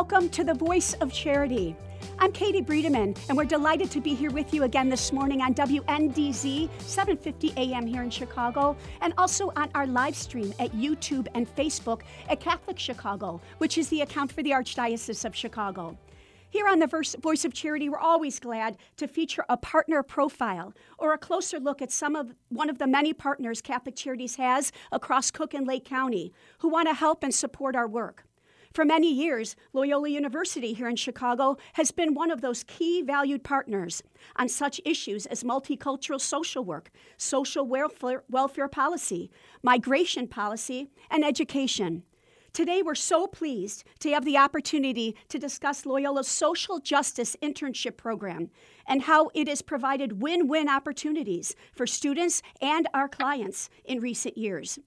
Welcome to the Voice of Charity. I'm Katie Breedeman, and we're delighted to be here with you again this morning on WNDZ 750 AM here in Chicago, and also on our live stream at YouTube and Facebook at Catholic Chicago, which is the account for the Archdiocese of Chicago. Here on the Voice of Charity, we're always glad to feature a partner profile or a closer look at some of one of the many partners Catholic Charities has across Cook and Lake County who want to help and support our work. For many years, Loyola University here in Chicago has been one of those key valued partners on such issues as multicultural social work, social welfare, welfare policy, migration policy, and education. Today, we're so pleased to have the opportunity to discuss Loyola's social justice internship program and how it has provided win win opportunities for students and our clients in recent years.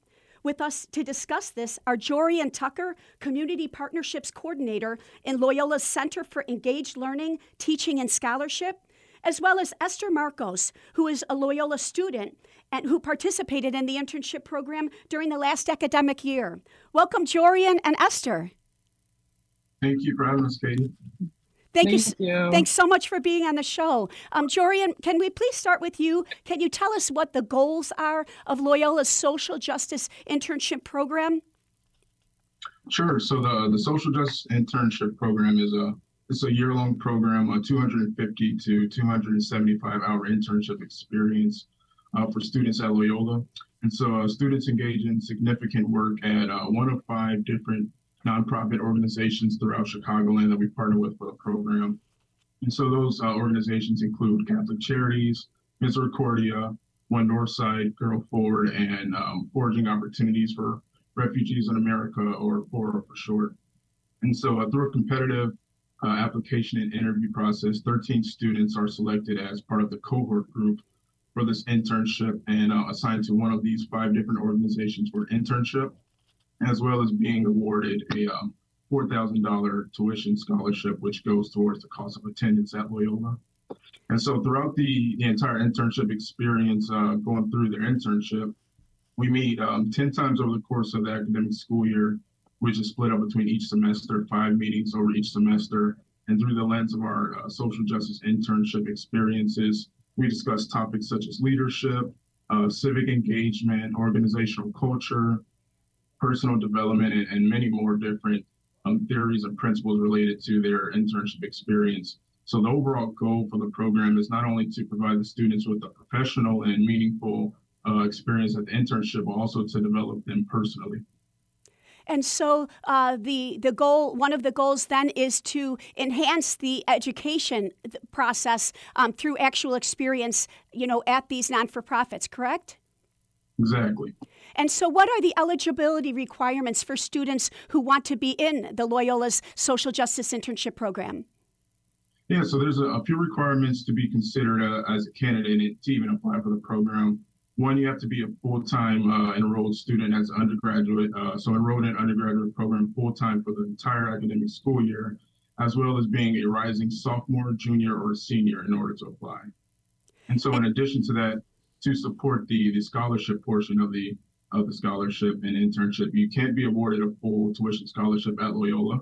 With us to discuss this are Jorian Tucker, Community Partnerships Coordinator in Loyola's Center for Engaged Learning, Teaching, and Scholarship, as well as Esther Marcos, who is a Loyola student and who participated in the internship program during the last academic year. Welcome, Jorian and Esther. Thank you for having us, Katie. Thank, you. You. Thanks so much for being on the show. Um, Jorian, can we please start with you? Can you tell us what the goals are of Loyola's social justice internship program? Sure. So the the social justice internship program is a it's a year long program, a 250 to 275 hour internship experience uh, for students at Loyola. And so uh, students engage in significant work at uh, one of five different nonprofit organizations throughout Chicagoland that we partner with for the program. And so those uh, organizations include Catholic Charities, Misericordia, One Northside, Girl Forward, and um, Forging Opportunities for Refugees in America, or FORA for short. And so uh, through a competitive uh, application and interview process, 13 students are selected as part of the cohort group for this internship and uh, assigned to one of these five different organizations for internship, as well as being awarded a um, $4,000 tuition scholarship, which goes towards the cost of attendance at Loyola. And so throughout the, the entire internship experience, uh, going through their internship, we meet um, 10 times over the course of the academic school year, which is split up between each semester, five meetings over each semester. And through the lens of our uh, social justice internship experiences, we discuss topics such as leadership, uh, civic engagement, organizational culture, personal development, and, and many more different um, theories and principles related to their internship experience. So the overall goal for the program is not only to provide the students with a professional and meaningful uh, experience at the internship, but also to develop them personally. And so uh, the the goal, one of the goals then, is to enhance the education process um, through actual experience, you know, at these non for profits. Correct? Exactly. And so, what are the eligibility requirements for students who want to be in the Loyola's social justice internship program? Yeah, so there's a, a few requirements to be considered uh, as a candidate to even apply for the program. One, you have to be a full-time uh, enrolled student as an undergraduate, uh, so enrolled in an undergraduate program full-time for the entire academic school year, as well as being a rising sophomore, junior, or senior in order to apply. And so, in addition to that, to support the the scholarship portion of the of the scholarship and internship, you can't be awarded a full tuition scholarship at Loyola.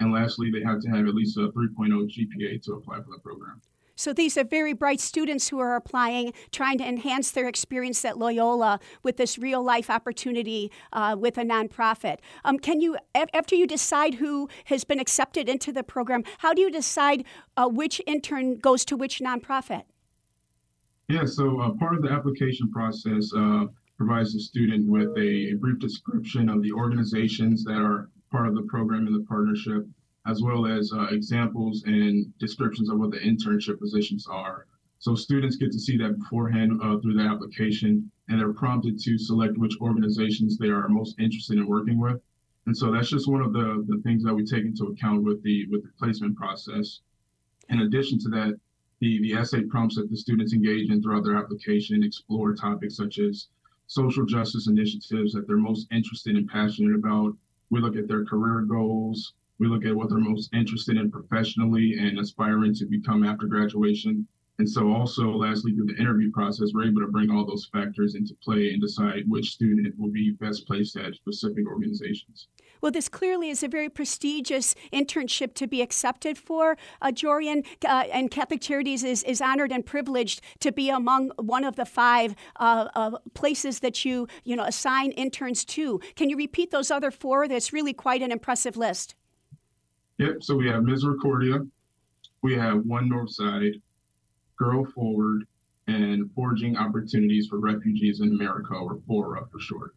And lastly, they have to have at least a 3.0 GPA to apply for the program. So these are very bright students who are applying, trying to enhance their experience at Loyola with this real life opportunity uh, with a nonprofit. Um, can you, after you decide who has been accepted into the program, how do you decide uh, which intern goes to which nonprofit? Yeah, so uh, part of the application process uh, provides the student with a, a brief description of the organizations that are part of the program and the partnership, as well as uh, examples and descriptions of what the internship positions are. So students get to see that beforehand uh, through the application, and they're prompted to select which organizations they are most interested in working with. And so that's just one of the, the things that we take into account with the with the placement process. In addition to that, the, the essay prompts that the students engage in throughout their application explore topics such as social justice initiatives that they're most interested and passionate about. We look at their career goals. We look at what they're most interested in professionally and aspiring to become after graduation. And so also lastly, through the interview process, we're able to bring all those factors into play and decide which student will be best placed at specific organizations. Well, this clearly is a very prestigious internship to be accepted for. Uh, Jorian uh, and Catholic Charities is, is honored and privileged to be among one of the five uh, uh places that you, you know, assign interns to. Can you repeat those other four? That's really quite an impressive list. Yep. So we have Misericordia, we have One Northside, Girl Forward, and Forging Opportunities for Refugees in America, or FORA for short.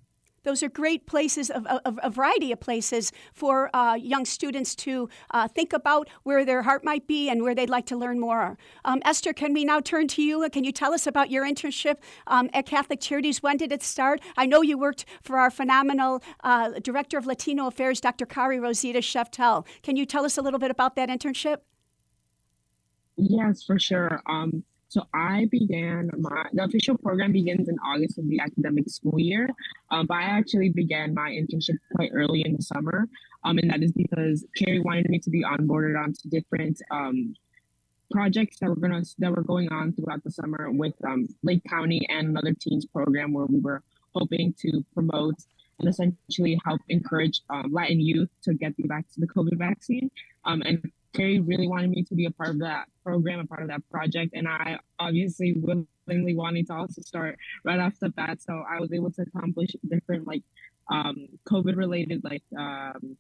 Those are great places, of, of a variety of places for uh, young students to uh, think about where their heart might be and where they'd like to learn more. Um, Esther, can we now turn to you? Can you tell us about your internship um, at Catholic Charities? When did it start? I know you worked for our phenomenal uh, Director of Latino Affairs, Dr. Kari Rosita Sheftel. Can you tell us a little bit about that internship? Yes, for sure. Um, so I began my the official program begins in August of the academic school year, um, but I actually began my internship quite early in the summer, um, and that is because Carrie wanted me to be onboarded onto different um, projects that were gonna that were going on throughout the summer with um, Lake County and another teens program where we were hoping to promote and essentially help encourage um, Latin youth to get the vac- the COVID vaccine. Um, and Carrie really wanted me to be a part of that program, a part of that project, and I obviously willingly wanted to also start right off the bat. So I was able to accomplish different like um, COVID related like um,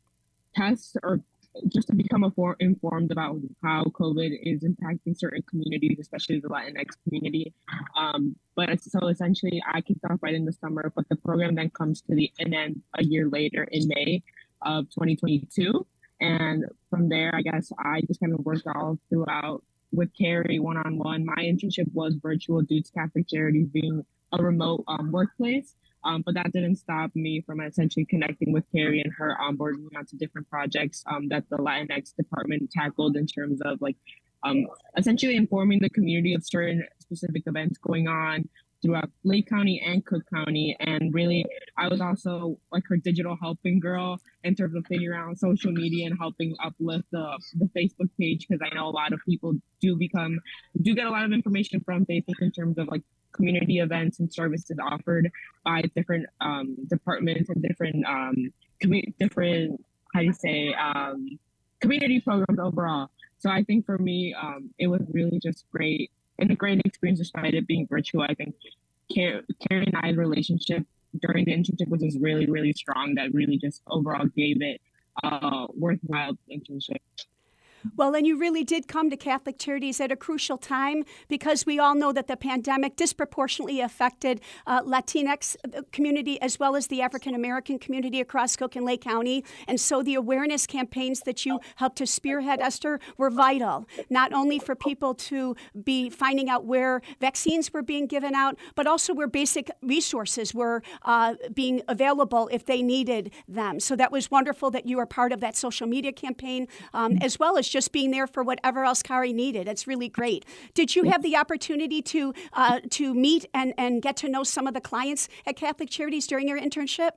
tests or just to become informed about how COVID is impacting certain communities, especially the Latinx community. Um, but so essentially, I kicked off right in the summer, but the program then comes to the end a year later in May of 2022. And from there, I guess I just kind of worked all throughout with Carrie one on one. My internship was virtual due to Catholic Charities being a remote um, workplace. Um, but that didn't stop me from essentially connecting with Carrie and her onboarding me onto different projects um, that the Latinx department tackled in terms of like um, essentially informing the community of certain specific events going on, throughout Lake County and Cook County. And really, I was also like her digital helping girl in terms of figuring out social media and helping uplift the, the Facebook page because I know a lot of people do become, do get a lot of information from Facebook in terms of like community events and services offered by different um, departments and different, um, commu- different, how do you say, um, community programs overall. So I think for me, um, it was really just great and a great experience despite it being virtual. I think Carrie, and I's relationship during the internship was just really, really strong. That really just overall gave it a worthwhile internship. Well, and you really did come to Catholic Charities at a crucial time because we all know that the pandemic disproportionately affected uh, Latinx uh, community as well as the African American community across Cook and Lake County. And so the awareness campaigns that you helped to spearhead, Esther, were vital, not only for people to be finding out where vaccines were being given out, but also where basic resources were uh, being available if they needed them. So that was wonderful that you were part of that social media campaign, um, as well as just being there for whatever else Kari needed. It's really great. Did you have the opportunity to uh, to meet and, and get to know some of the clients at Catholic Charities during your internship?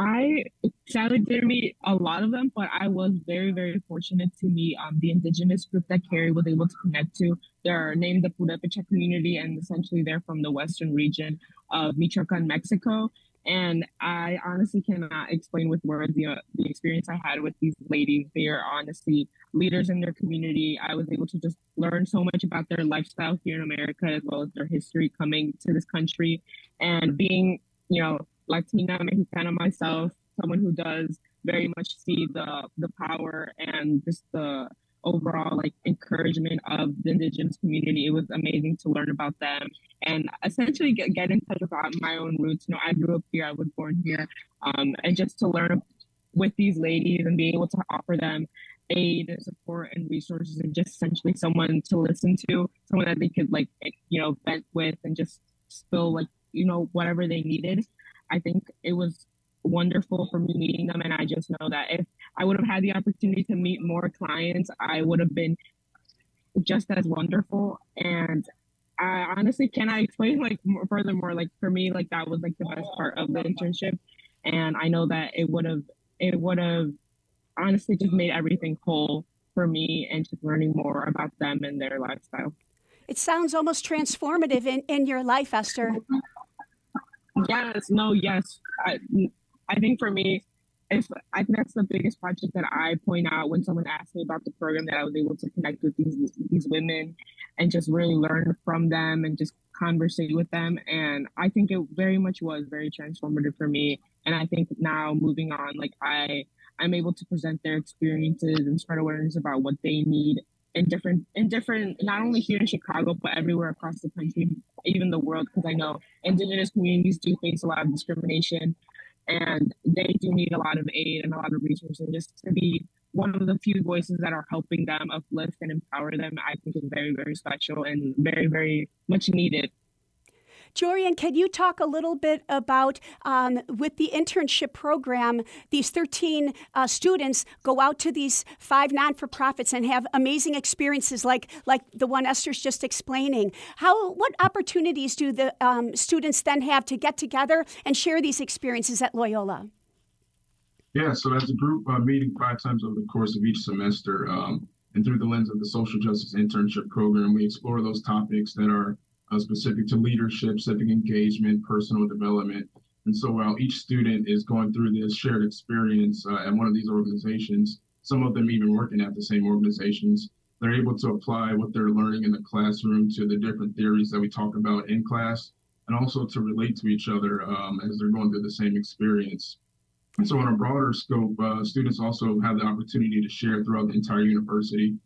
I sadly didn't meet a lot of them, but I was very, very fortunate to meet um, the indigenous group that Carrie was able to connect to. They're named the Purepecha community, and essentially they're from the western region of Michoacan, Mexico. And I honestly cannot explain with words the, the experience I had with these ladies. They are honestly leaders in their community. I was able to just learn so much about their lifestyle here in America, as well as their history coming to this country. And being, you know, Latina, Mexicana myself, someone who does very much see the the power and just the overall like encouragement of the indigenous community. It was amazing to learn about them and essentially get, get in touch with my own roots. You know, I grew up here, I was born here, um, and just to learn with these ladies and being able to offer them aid and support and resources and just essentially someone to listen to, someone that they could like, you know, vent with and just spill like, you know, whatever they needed. I think it was wonderful for me meeting them. And I just know that if I would have had the opportunity to meet more clients, I would have been just as wonderful. And I honestly can I explain like more, furthermore, like for me, like that was like the best part of the internship. And I know that it would have, it would have honestly just made everything whole for me and just learning more about them and their lifestyle. It sounds almost transformative in, in your life, Esther. Yes, no, yes. I, I think for me, I think that's the biggest project that I point out when someone asks me about the program that I was able to connect with these these women and just really learn from them and just conversate with them. And I think it very much was very transformative for me. And I think now moving on, like I I'm able to present their experiences and spread awareness about what they need in different in different not only here in Chicago but everywhere across the country, even the world. Because I know Indigenous communities do face a lot of discrimination, and they do need a lot of aid and a lot of resources. And just to be one of the few voices that are helping them uplift and empower them, I think is very very special and very very much needed. Jorian, can you talk a little bit about um, with the internship program? These 13 uh, students go out to these five non for profits and have amazing experiences like, like the one Esther's just explaining. How, what opportunities do the um, students then have to get together and share these experiences at Loyola? Yeah, so as a group uh, meeting five times over the course of each semester, um, and through the lens of the social justice internship program, we explore those topics that are uh, specific to leadership, civic engagement, personal development. And so while each student is going through this shared experience uh, at one of these organizations, some of them even working at the same organizations, they're able to apply what they're learning in the classroom to the different theories that we talk about in class, and also to relate to each other um, as they're going through the same experience. And so, on a broader scope, uh, students also have the opportunity to share throughout the entire university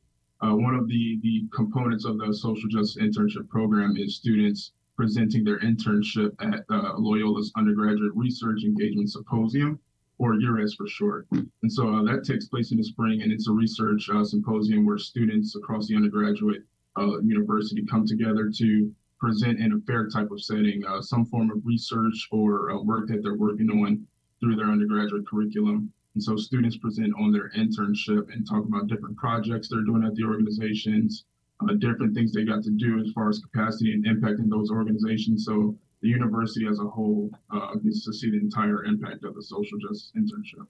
uh, one of the, the components of the social justice internship program is students presenting their internship at uh, Loyola's Undergraduate Research Engagement Symposium, or URES for short. And so uh, that takes place in the spring, and it's a research uh, symposium where students across the undergraduate uh, university come together to present in a fair type of setting uh, some form of research or work that they're working on through their undergraduate curriculum. And so students present on their internship and talk about different projects they're doing at the organizations, uh, different things they got to do as far as capacity and impact in those organizations. So the university as a whole uh, gets to see the entire impact of the social justice internship.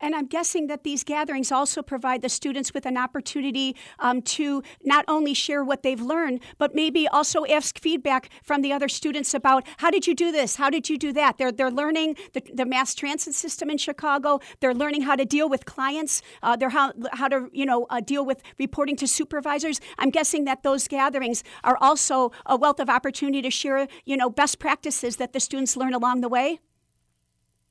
And I'm guessing that these gatherings also provide the students with an opportunity um, to not only share what they've learned, but maybe also ask feedback from the other students about how did you do this? How did you do that? They're, they're learning the, the mass transit system in Chicago. They're learning how to deal with clients. Uh, they're how, how to, you know, uh, deal with reporting to supervisors. I'm guessing that those gatherings are also a wealth of opportunity to share, you know, best practices that the students learn along the way.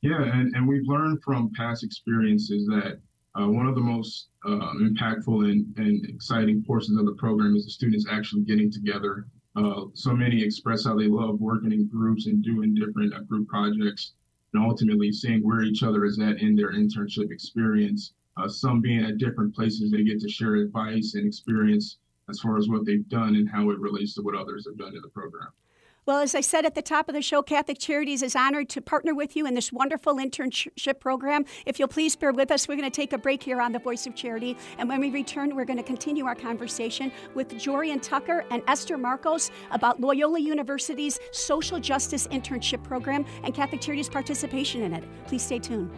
Yeah, and, and we've learned from past experiences that uh, one of the most uh, impactful and, and exciting portions of the program is the students actually getting together. Uh, so many express how they love working in groups and doing different uh, group projects, and ultimately seeing where each other is at in their internship experience. Uh, some being at different places, they get to share advice and experience as far as what they've done and how it relates to what others have done in the program. Well, as I said at the top of the show, Catholic Charities is honored to partner with you in this wonderful internship program. If you'll please bear with us, we're going to take a break here on the Voice of Charity. And when we return, we're going to continue our conversation with Jorian Tucker and Esther Marcos about Loyola University's Social Justice Internship Program and Catholic Charities' participation in it. Please stay tuned.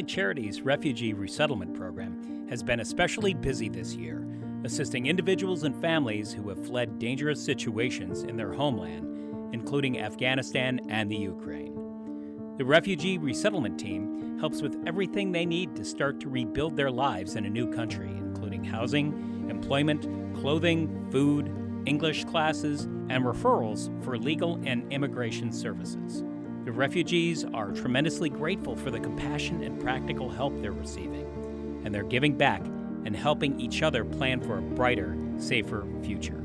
Catholic Charities Refugee Resettlement Program has been especially busy this year, assisting individuals and families who have fled dangerous situations in their homeland, including Afghanistan and the Ukraine. The Refugee Resettlement Team helps with everything they need to start to rebuild their lives in a new country, including housing, employment, clothing, food, English classes, and referrals for legal and immigration services. The refugees are tremendously grateful for the compassion and practical help they're receiving, and they're giving back and helping each other plan for a brighter, safer future.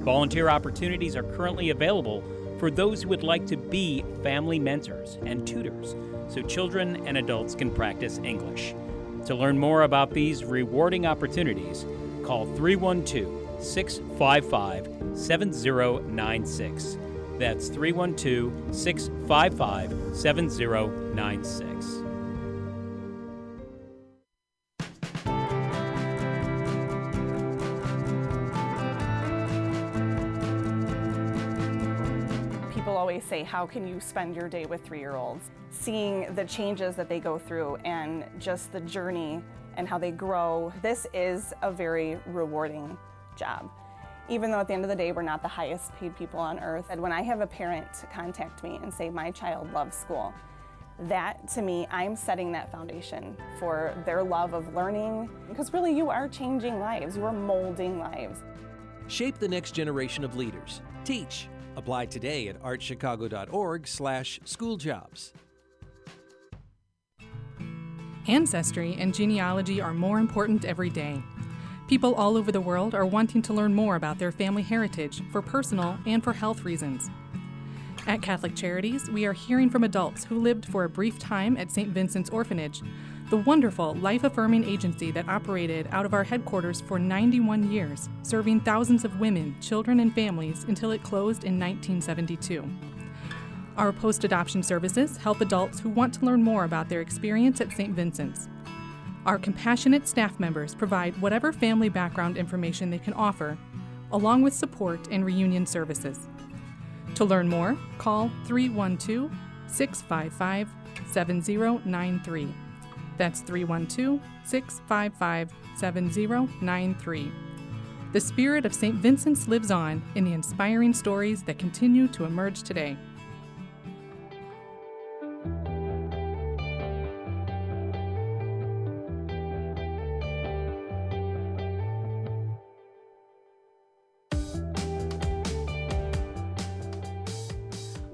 Volunteer opportunities are currently available for those who would like to be family mentors and tutors so children and adults can practice English. To learn more about these rewarding opportunities, call 312 655 7096. That's 312 655 7096. People always say, How can you spend your day with three year olds? Seeing the changes that they go through and just the journey and how they grow, this is a very rewarding job. Even though at the end of the day, we're not the highest paid people on earth. And when I have a parent contact me and say, My child loves school, that to me, I'm setting that foundation for their love of learning because really you are changing lives, you are molding lives. Shape the next generation of leaders. Teach Apply today at archchicago.org/schooljobs. Ancestry and genealogy are more important every day. People all over the world are wanting to learn more about their family heritage for personal and for health reasons. At Catholic Charities, we are hearing from adults who lived for a brief time at St. Vincent's Orphanage the wonderful life affirming agency that operated out of our headquarters for 91 years, serving thousands of women, children, and families until it closed in 1972. Our post adoption services help adults who want to learn more about their experience at St. Vincent's. Our compassionate staff members provide whatever family background information they can offer, along with support and reunion services. To learn more, call 312 655 7093 that's 312 655 7093. The spirit of St. Vincent's lives on in the inspiring stories that continue to emerge today.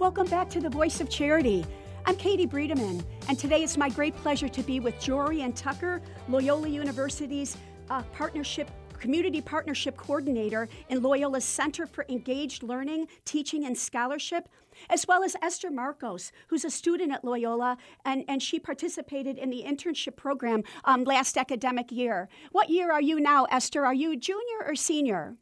Welcome back to the Voice of Charity. I'm Katie Breedeman, and today it's my great pleasure to be with Jory Jorian Tucker, Loyola University's uh, partnership Community Partnership Coordinator in Loyola's Center for Engaged Learning, Teaching, and Scholarship, as well as Esther Marcos, who's a student at Loyola, and, and she participated in the internship program um, last academic year. What year are you now, Esther? Are you junior or senior?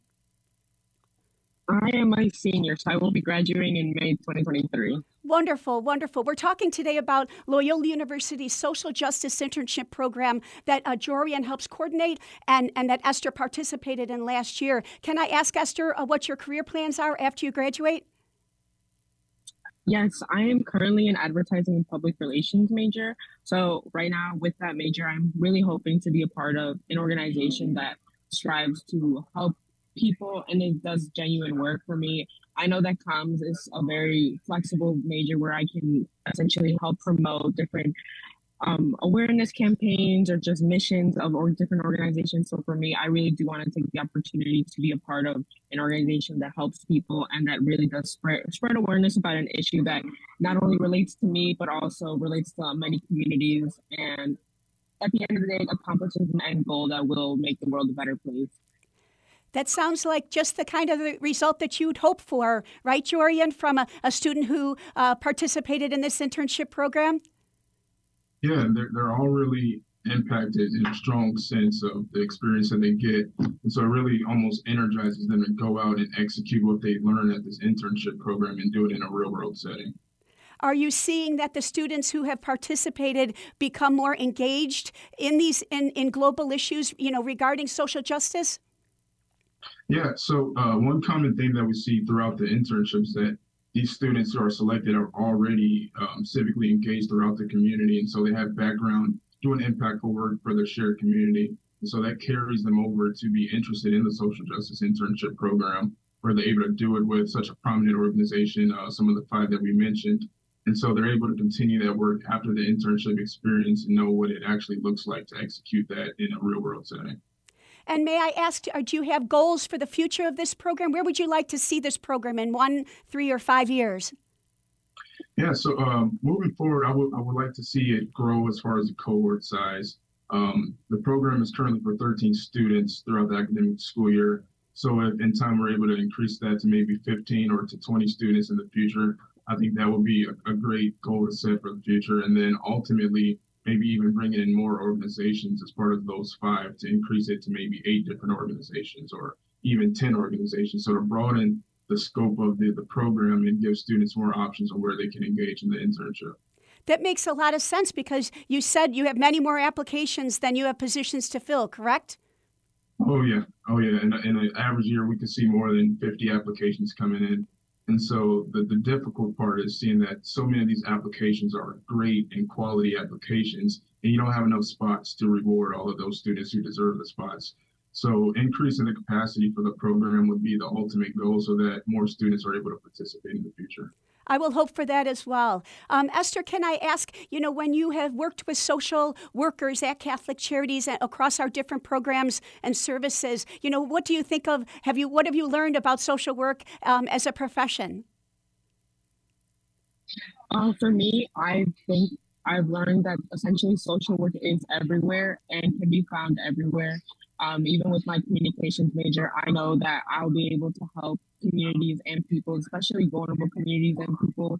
I am a senior, so I will be graduating in May 2023. Wonderful, wonderful. We're talking today about Loyola University's social justice internship program that uh, Jorian helps coordinate and, and that Esther participated in last year. Can I ask Esther uh, what your career plans are after you graduate? Yes, I am currently an advertising and public relations major. So, right now, with that major, I'm really hoping to be a part of an organization that strives to help people and it does genuine work for me. I know that comms is a very flexible major where I can essentially help promote different um, awareness campaigns or just missions of or different organizations. So for me, I really do want to take the opportunity to be a part of an organization that helps people and that really does spread spread awareness about an issue that not only relates to me but also relates to many communities and at the end of the day accomplishes an end goal that will make the world a better place. That sounds like just the kind of result that you'd hope for, right, Jorian, from a, a student who uh, participated in this internship program? Yeah, they're, they're all really impacted in a strong sense of the experience that they get. And so it really almost energizes them to go out and execute what they learn at this internship program and do it in a real world setting. Are you seeing that the students who have participated become more engaged in these in, in global issues, you know, regarding social justice? Yeah, so uh, one common thing that we see throughout the internships that these students who are selected are already um, civically engaged throughout the community, and so they have background doing impactful work for their shared community. And so that carries them over to be interested in the social justice internship program, where they're able to do it with such a prominent organization, uh, some of the five that we mentioned. And so they're able to continue that work after the internship experience and know what it actually looks like to execute that in a real world setting. And may I ask, uh, do you have goals for the future of this program? Where would you like to see this program in one, three, or five years? Yeah, so um, moving forward, I would I would like to see it grow as far as the cohort size. Um, the program is currently for 13 students throughout the academic school year. So if in time we're able to increase that to maybe 15 or to 20 students in the future, I think that would be a, a great goal to set for the future. And then ultimately, maybe even bringing in more organizations as part of those five to increase it to maybe eight different organizations or even 10 organizations. So to broaden the scope of the, the program and give students more options on where they can engage in the internship. That makes a lot of sense because you said you have many more applications than you have positions to fill, correct? Oh, yeah. Oh, yeah. In, in an average year, we could see more than 50 applications coming in. And so the, the difficult part is seeing that so many of these applications are great and quality applications, and you don't have enough spots to reward all of those students who deserve the spots. So increasing the capacity for the program would be the ultimate goal so that more students are able to participate in the future. I will hope for that as well. Um, Esther, can I ask, you know, when you have worked with social workers at Catholic Charities across our different programs and services, you know, what do you think of, have you, what have you learned about social work um, as a profession? Uh, for me, I think I've learned that essentially social work is everywhere and can be found everywhere. Um, even with my communications major, I know that I'll be able to help communities and people, especially vulnerable communities and people,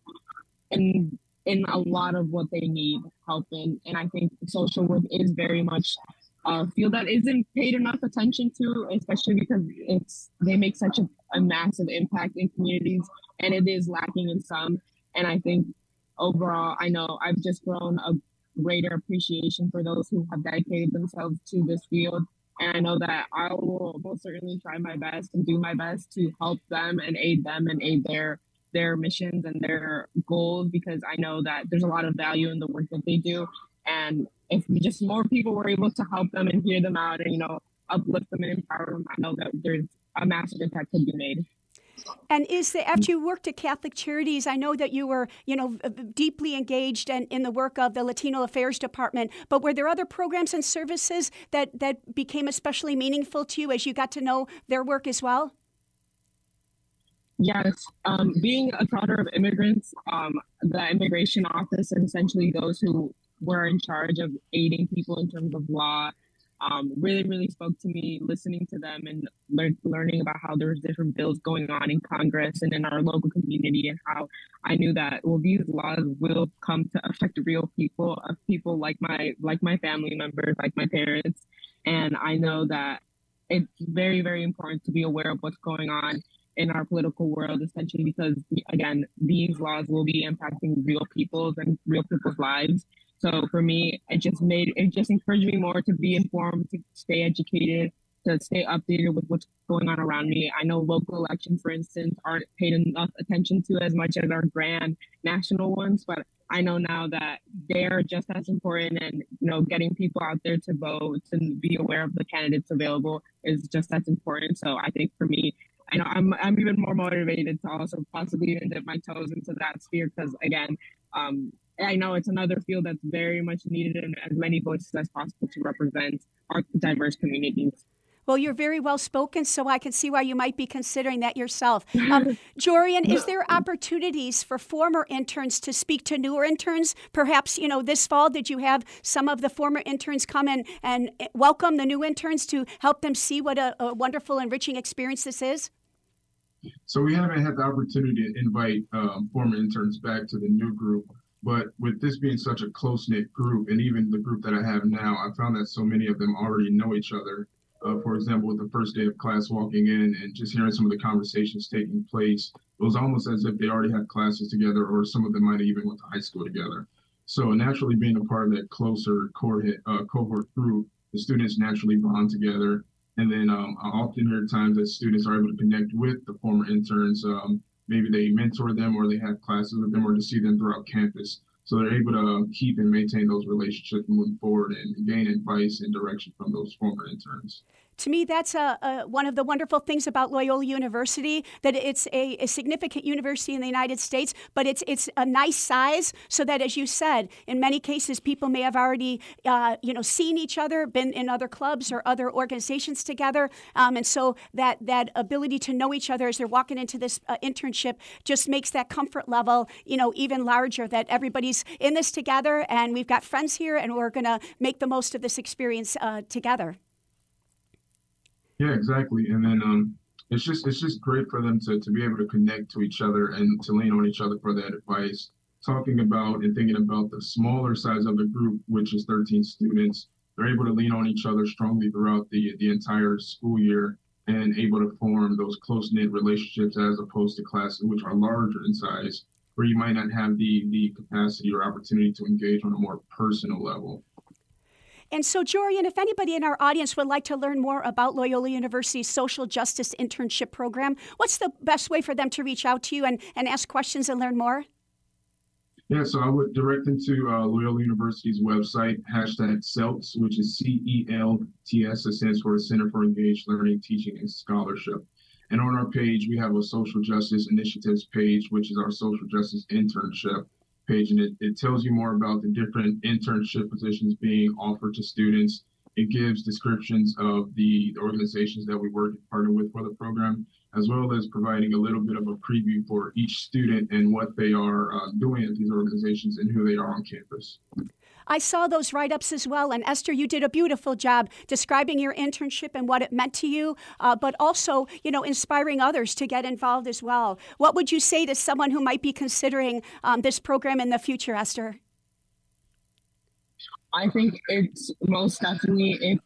in in a lot of what they need help in. And I think social work is very much a field that isn't paid enough attention to, especially because it's they make such a, a massive impact in communities, and it is lacking in some. And I think overall, I know I've just grown a greater appreciation for those who have dedicated themselves to this field and I know that I will most certainly try my best and do my best to help them and aid them and aid their their missions and their goals because I know that there's a lot of value in the work that they do. And if just more people were able to help them and hear them out and, you know, uplift them and empower them, I know that there's a massive impact could be made. And is the after you worked at Catholic Charities, I know that you were, you know, deeply engaged in, in the work of the Latino Affairs Department. But were there other programs and services that that became especially meaningful to you as you got to know their work as well? Yes, um, being a daughter of immigrants, um, the immigration office and essentially those who were in charge of aiding people in terms of law um, really, really spoke to me listening to them and le- learning about how there's different bills going on in Congress and in our local community and how I knew that well these laws will come to affect real people of people like my like my family members like my parents. And I know that it's very very important to be aware of what's going on in our political world essentially because again these laws will be impacting real people's and real people's lives so for me, it just made it just encouraged me more to be informed, to stay educated, to stay updated with what's going on around me. I know local elections, for instance, aren't paid enough attention to as much as our grand national ones, but I know now that they're just as important and you know getting people out there to vote and be aware of the candidates available is just as important. So I think for me, I know I'm I'm even more motivated to also possibly even dip my toes into that sphere because again, um, I know it's another field that's very much needed and as many voices as possible to represent our diverse communities. Well, you're very well spoken, so I can see why you might be considering that yourself. Um, Jorian, is there opportunities for former interns to speak to newer interns? Perhaps, you know, this fall, did you have some of the former interns come in and welcome the new interns to help them see what a, a wonderful, enriching experience this is? So we haven't had the opportunity to invite um, former interns back to the new group. But with this being such a close knit group, and even the group that I have now, I found that so many of them already know each other. Uh, for example, with the first day of class walking in and just hearing some of the conversations taking place, it was almost as if they already had classes together, or some of them might have even went to high school together. So naturally, being a part of that closer cohort, uh, cohort group, the students naturally bond together. And then um, I often hear times that students are able to connect with the former interns um, maybe they mentor them or they have classes with them or to see them throughout campus. So they're able to um, keep and maintain those relationships moving forward and gain advice and direction from those former interns. To me, that's a, a, one of the wonderful things about Loyola University that it's a, a, significant university in the United States, but it's it's a nice size so that, as you said, in many cases, people may have already uh, you know seen each other, been in other clubs or other organizations together, um, and so that that ability to know each other as they're walking into this uh, internship just makes that comfort level you know even larger. That everybody's in this together, and we've got friends here, and we're going to make the most of this experience uh, together. Yeah, exactly. And then um, it's just it's just great for them to to be able to connect to each other and to lean on each other for that advice. Talking about and thinking about the smaller size of the group, which is 13 students, they're able to lean on each other strongly throughout the the entire school year and able to form those close knit relationships as opposed to classes which are larger in size, where you might not have the the capacity or opportunity to engage on a more personal level. And so, Jorian, if anybody in our audience would like to learn more about Loyola University's social justice internship program, what's the best way for them to reach out to you and, and ask questions and learn more? Yeah, so I would direct them to uh, Loyola University's website, hashtag CELTS, which is C E L T S. It stands for Center for Engaged Learning, Teaching, and Scholarship. And on our page, we have a social justice initiatives page, which is our social justice internship page and it, it tells you more about the different internship positions being offered to students. It gives descriptions of the, organizations that we work and partner with for the program, as well as providing a little bit of a preview for each student and what they are uh, doing at these organizations and who they are on campus. I saw those write ups as well. And Esther, you did a beautiful job describing your internship and what it meant to you, uh, but also, you know, inspiring others to get involved as well. What would you say to someone who might be considering um, this program in the future, Esther? I think it's most definitely if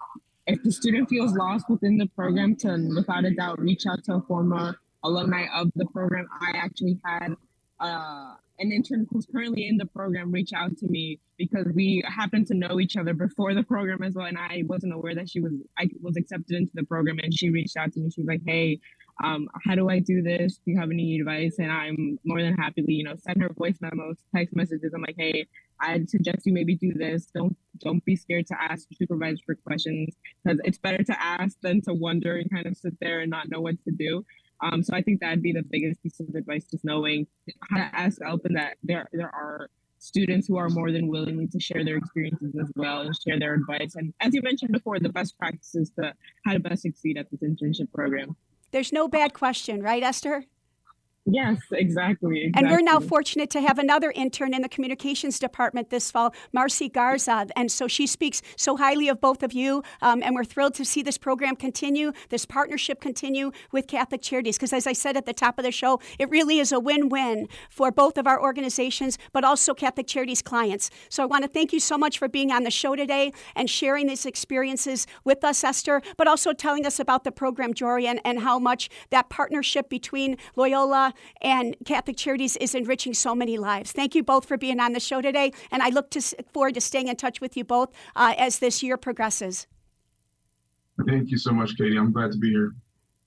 if the student feels lost within the program, to without a doubt reach out to a former alumni of the program. I actually had uh, an intern who's currently in the program reach out to me because we happened to know each other before the program as well and i wasn't aware that she was i was accepted into the program and she reached out to me. She's like hey um, how do i do this? Do you have any advice? And i'm more than happy to you know send her voice memos text messages. I'm like hey i'd suggest you maybe do this. Don't don't be scared to ask your supervisors for questions because it's better to ask than to wonder and kind of sit there and not know what to do um, so I think that'd be the biggest piece of advice, just knowing how to ask help and that there there are students who are more than willing to share their experiences as well and share their advice. And as you mentioned before, the best practices to how to best succeed at this internship program. There's no bad question, right, Esther? Yes, exactly, exactly, And we're now fortunate to have another intern in the communications department this fall, Marcy Garza. And so she speaks so highly of both of you. Um, and we're thrilled to see this program continue, this partnership continue with Catholic Charities. Because as I said at the top of the show, it really is a win win for both of our organizations, but also Catholic Charities clients. So I want to thank you so much for being on the show today and sharing these experiences with us, Esther, but also telling us about the program, Jory, and, and how much that partnership between Loyola and Catholic Charities is enriching so many lives. Thank you both for being on the show today, and I look to, forward to staying in touch with you both uh, as this year progresses. Thank you so much, Katie. I'm glad to be here.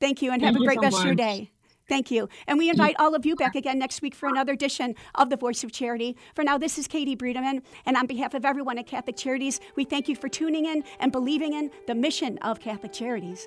Thank you, and Thank have a great so rest much. of your day. Thank you. And we invite all of you back again next week for another edition of The Voice of Charity. For now, this is Katie Breedeman, and on behalf of everyone at Catholic Charities, we thank you for tuning in and believing in the mission of Catholic Charities.